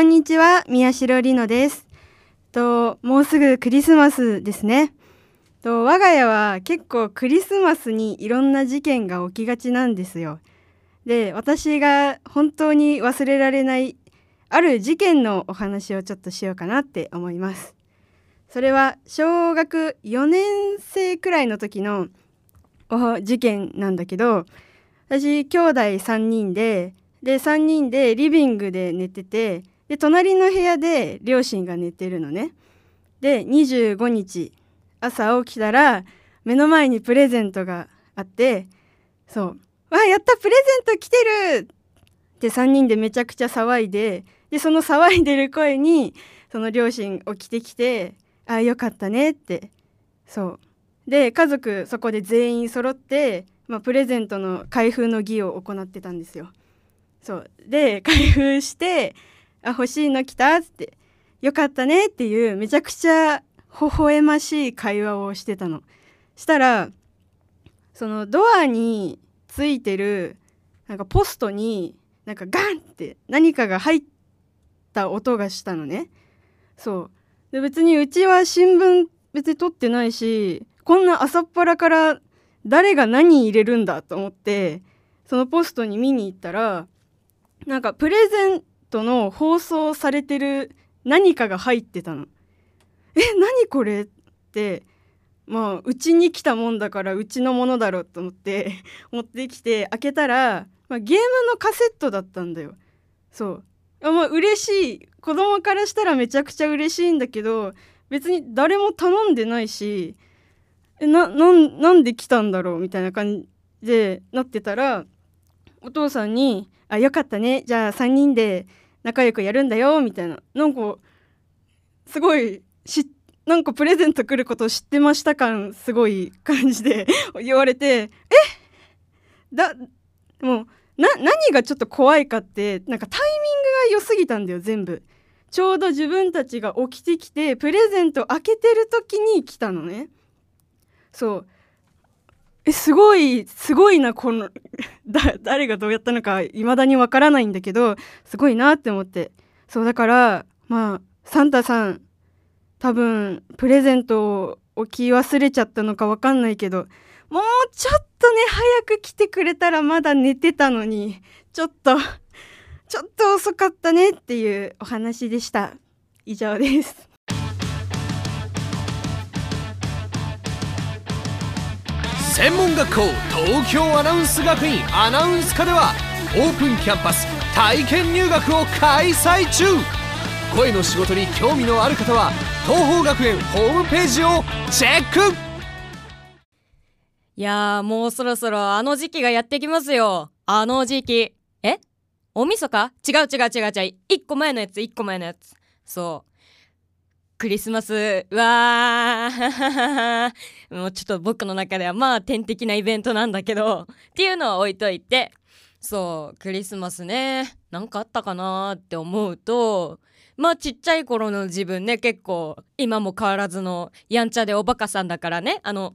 こんにちは、宮代里乃です。と、もうすぐクリスマスですね。と、我が家は結構クリスマスにいろんな事件が起きがちなんですよ。で、私が本当に忘れられないある事件のお話をちょっとしようかなって思います。それは小学4年生くらいの時のお事件なんだけど、私兄弟3人でで3人でリビングで寝ててで隣の部屋で両親が寝てるのね。で25日朝起きたら目の前にプレゼントがあってそう「わやったプレゼント来てる!」って3人でめちゃくちゃ騒いででその騒いでる声にその両親起きてきて「ああよかったね」ってそうで家族そこで全員揃って、まあ、プレゼントの開封の儀を行ってたんですよ。そうで開封して「あ欲しいの来た?」っつって「よかったね」っていうめちゃくちゃ微笑ましい会話をしてたの。したらそのドアについてるなんかポストになんかガンって何かが入った音がしたのね。そうで別にうちは新聞別に取ってないしこんな朝っぱらから誰が何入れるんだと思ってそのポストに見に行ったらなんかプレゼントの放送されてる何かが入ってたの。え何これってまあうちに来たもんだからうちのものだろうと思って 持ってきて開けたら、まあ、ゲームのカセットだったんだよ。そうあまあ嬉しい子供からしたらめちゃくちゃ嬉しいんだけど別に誰も頼んでないしえななんなんで来たんだろうみたいな感じでなってたらお父さんに「あよかったねじゃあ3人で仲良くやるんだよ」みたいななんかすごいしなんかプレゼント来ることを知ってました感すごい感じで 言われて「え？だもうな何がちょっと怖いかってなんかタイミングが良すぎたんだよ全部。ちょうど自分たちが起きてきてプレゼント開けてる時に来たのね。そうえすごいすごいなこの だ誰がどうやったのか未だにわからないんだけどすごいなって思って。そうだからまあサンタさん多分プレゼントを置き忘れちゃったのかわかんないけどもうちょっとね早く来てくれたらまだ寝てたのにちょっとちょっと遅かったねっていうお話でした。以上です。専門学校東京アナウンス学院アナウンス科ではオープンキャンパス体験入学を開催中。声の仕事に興味のある方は東邦学園ホームページをチェック。いやーもうそろそろあの時期がやってきますよ。あの時期。え？おみそか？違う違う違う違う。一個前のやつ一個前のやつ。そう。クリスマス。わー。もうちょっと僕の中ではまあ天敵なイベントなんだけど。っていうのは置いといて。そうクリスマスね。なんかあったかなーって思うと。まあちっちゃい頃の自分ね結構今も変わらずのやんちゃでおバカさんだからね。あの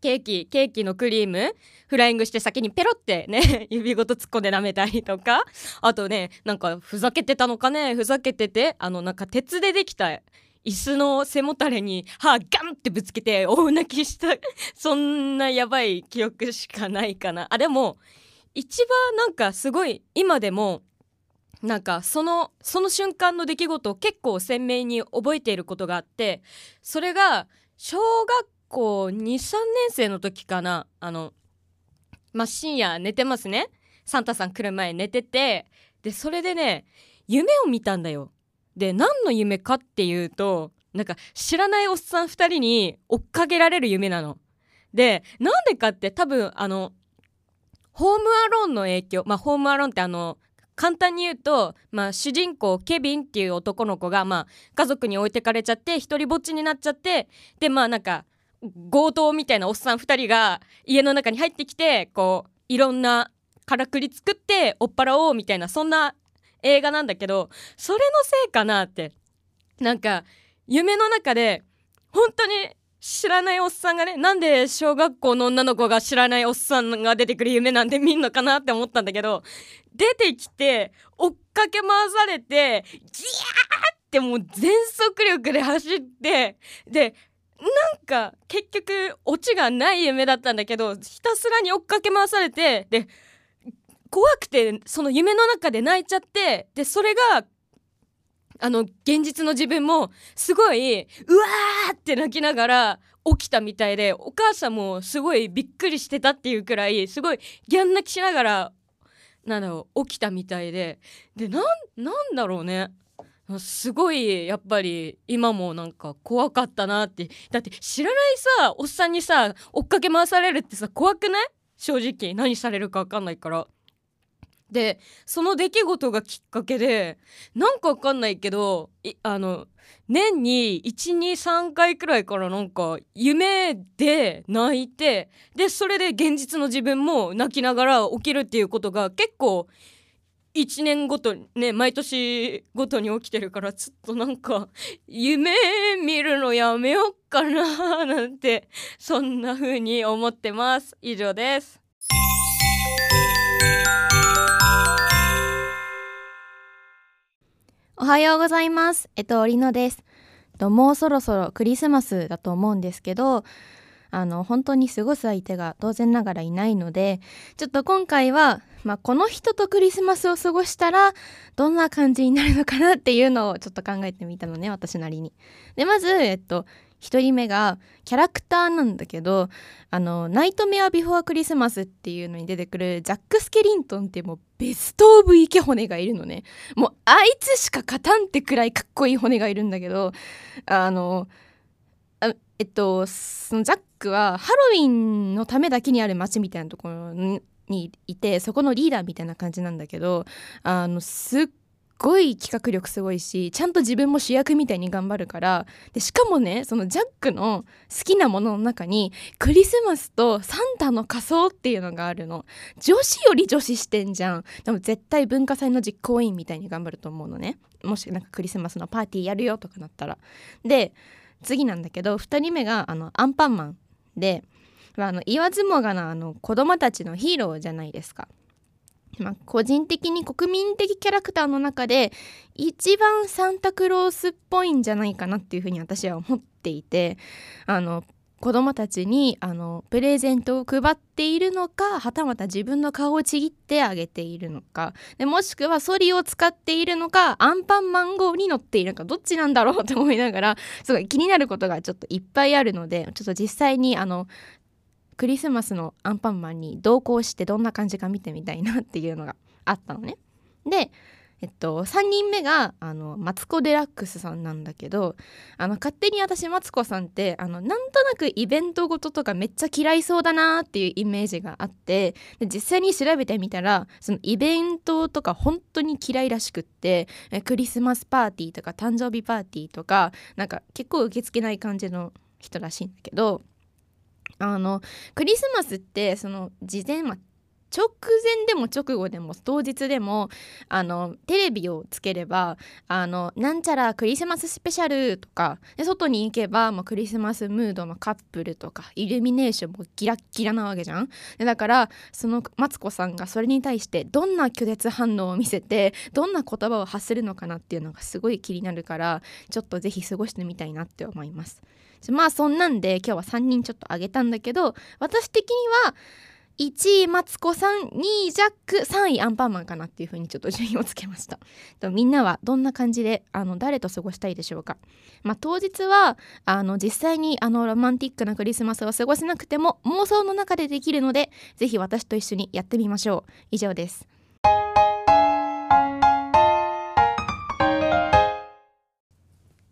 ケーキケーキのクリームフライングして先にペロってね 指ごと突っ込んで舐めたりとか。あとねなんかふざけてたのかねふざけててあのなんか鉄でできた椅子の背もたれに歯ガンってぶつけて大泣きした そんなやばい記憶しかないかな。あでも一番なんかすごい今でもなんかそのその瞬間の出来事を結構鮮明に覚えていることがあってそれが小学校23年生の時かな。あのまあ深夜寝てますね。サンタさん来る前寝ててでそれでね夢を見たんだよ。で何の夢かっていうとなんか知らないおっさん2人に追っかけられる夢なの。でなんでかって多分あのホームアローンの影響まあホームアローンってあの簡単に言うと、まあ、主人公ケビンっていう男の子が、まあ、家族に置いてかれちゃって一人ぼっちになっちゃってでまあなんか強盗みたいなおっさん2人が家の中に入ってきてこういろんなからくり作って追っ払おうみたいなそんな映画なんだけどそれのせいかなってなんか夢の中で本当に知らないおっさんがねなんで小学校の女の子が知らないおっさんが出てくる夢なんて見んのかなって思ったんだけど出てきて追っかけ回されてギャーってもう全速力で走ってでなんか結局オチがない夢だったんだけどひたすらに追っかけ回されてで怖くてその夢の中で泣いちゃってでそれがあの現実の自分もすごいうわーって泣きながら起きたみたいでお母さんもすごいびっくりしてたっていうくらいすごいギャン泣きしながらなんだろう起きたみたいででなんなんだろうね。すごいやっぱり今もなんか怖かったなって。だって知らないさおっさんにさ追っかけ回されるってさ怖くない？正直何されるか分かんないから。でその出来事がきっかけでなんかわかんないけどあの年に123回くらいからなんか夢で泣いてでそれで現実の自分も泣きながら起きるっていうことが結構1年ごとね毎年ごとに起きてるからちょっとなんか夢見るのやめよっかな なんてそんな風に思ってます。以上です。おはようございます。えっと、りのです。もうそろそろクリスマスだと思うんですけど、あの、本当に過ごす相手が当然ながらいないので、ちょっと今回は、まあ、この人とクリスマスを過ごしたら、どんな感じになるのかなっていうのをちょっと考えてみたのね、私なりに。で、まず、えっと、1人目がキャラクターなんだけどあの「ナイトメア・ビフォア・クリスマス」っていうのに出てくるジャック・スケリントンってもうベスト・オブ・イケ骨がいるのね。もうあいつしか勝たんってくらいかっこいい骨がいるんだけどあのえっとそのジャックはハロウィンのためだけにある街みたいなところにいてそこのリーダーみたいな感じなんだけどあのすっごい企画力すごいしちゃんと自分も主役みたいに頑張るから。でしかもねそのジャックの好きなものの中にクリスマスとサンタの仮装っていうのがあるの。女子より女子してんじゃん。でも絶対文化祭の実行委員みたいに頑張ると思うのね。もしなんかクリスマスのパーティーやるよとかなったら。で次なんだけど2人目があのアンパンマンであの言わずもがなあの子供たちのヒーローじゃないですか。まあ、個人的に国民的キャラクターの中で一番サンタクロースっぽいんじゃないかなっていうふうに私は思っていてあの子供たちにあのプレゼントを配っているのかはたまた自分の顔をちぎってあげているのかでもしくはソリを使っているのかアンパンマン号に乗っているのかどっちなんだろうと思いながらすごい気になることがちょっといっぱいあるのでちょっと実際にあのクリスマスのアンパンマンに同行してどんな感じか見てみたいなっていうのがあったのね。でえっと、3人目があのマツコ・デラックスさんなんだけどあの勝手に私マツコさんってあのなんとなくイベントごととかめっちゃ嫌いそうだなっていうイメージがあってで実際に調べてみたらそのイベントとか本当に嫌いらしくってクリスマスパーティーとか誕生日パーティーとかなんか結構受け付けない感じの人らしいんだけどあのクリスマスってその事前、ま直前でも直後でも当日でもあのテレビをつければあのなんちゃらクリスマススペシャルとかで外に行けばもうクリスマスムードのカップルとかイルミネーションもギラッギラなわけじゃん？でだからそのマツコさんがそれに対してどんな拒絶反応を見せてどんな言葉を発するのかなっていうのがすごい気になるからちょっとぜひ過ごしてみたいなって思います。まあそんなんで今日は3人ちょっとあげたんだけど私的には1位マツコさん2位ジャック3位アンパンマンかなっていう風にちょっと順位をつけました。みんなはどんな感じであの誰と過ごしたいでしょうか、まあ、当日はあの実際にあのロマンティックなクリスマスを過ごせなくても妄想の中でできるのでぜひ私と一緒にやってみましょう。以上です。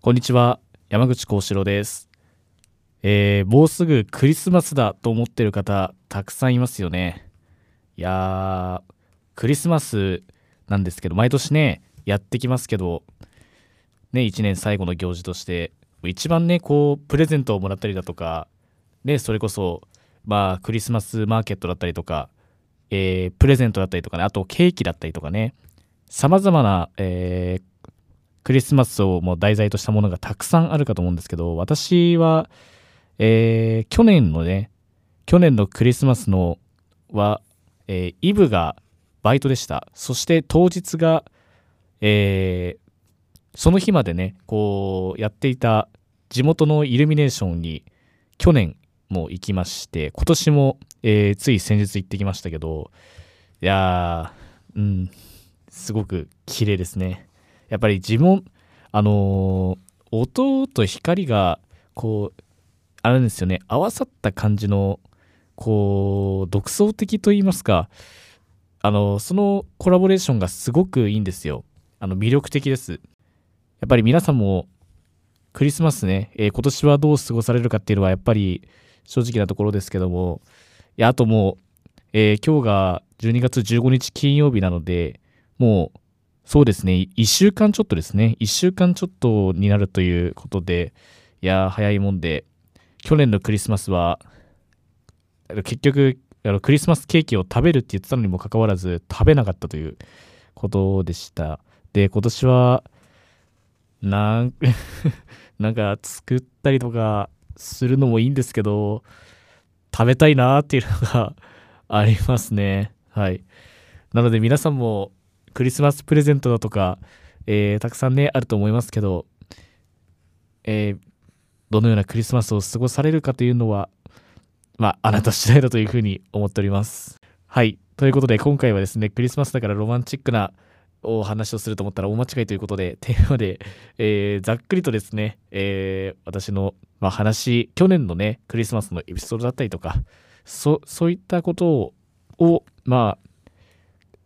こんにちは。山口幸四郎です。えー、もうすぐクリスマスだと思ってる方たくさんいますよね。いやークリスマスなんですけど毎年ねやってきますけどね1年最後の行事として一番ねこうプレゼントをもらったりだとかねそれこそまあクリスマスマーケットだったりとか、えー、プレゼントだったりとかねあとケーキだったりとかねさまざまな、えー、クリスマスをもう題材としたものがたくさんあるかと思うんですけど私はえー去年のね、去年のクリスマスのは、えーイブがバイトでした。そして当日が、えーその日までね、こうやっていた地元のイルミネーションに去年も行きまして、今年も、えーつい先日行ってきましたけど、いやー、うん、すごく綺麗ですね。やっぱり自分、あのー音と光が、こう、あるんですよね、合わさった感じの、こう、独創的と言いますか、あの、そのコラボレーションがすごくいいんですよ。あの、魅力的です。やっぱり皆さんも、クリスマスね、えー今年はどう過ごされるかっていうのは、やっぱり正直なところですけども、いや、あともう、えー今日が12月15日金曜日なので、もう、そうですね、1週間ちょっとですね、1週間ちょっとになるということで、いや、早いもんで、去年のクリスマスは、結局、あのクリスマスケーキを食べるって言ってたのにもかかわらず、食べなかったということでした。で、今年は、なん、なんか作ったりとかするのもいいんですけど、食べたいなーっていうのがありますね。はい。なので皆さんもクリスマスプレゼントだとか、えーたくさんね、あると思いますけど、えーどのようなクリスマスを過ごされるかというのは、まあ、あなた次第だというふうに思っております。はい。ということで、今回はですね、クリスマスだからロマンチックなお話をすると思ったら大間違いということで、テーマで、えーざっくりとですね、えー私の、まあ、話、去年のね、クリスマスのエピソードだったりとか、そそういったことを、まあ、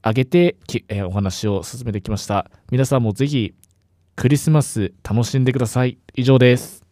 挙げてき、えーお話を進めてきました。皆さんもぜひ、クリスマス楽しんでください。以上です。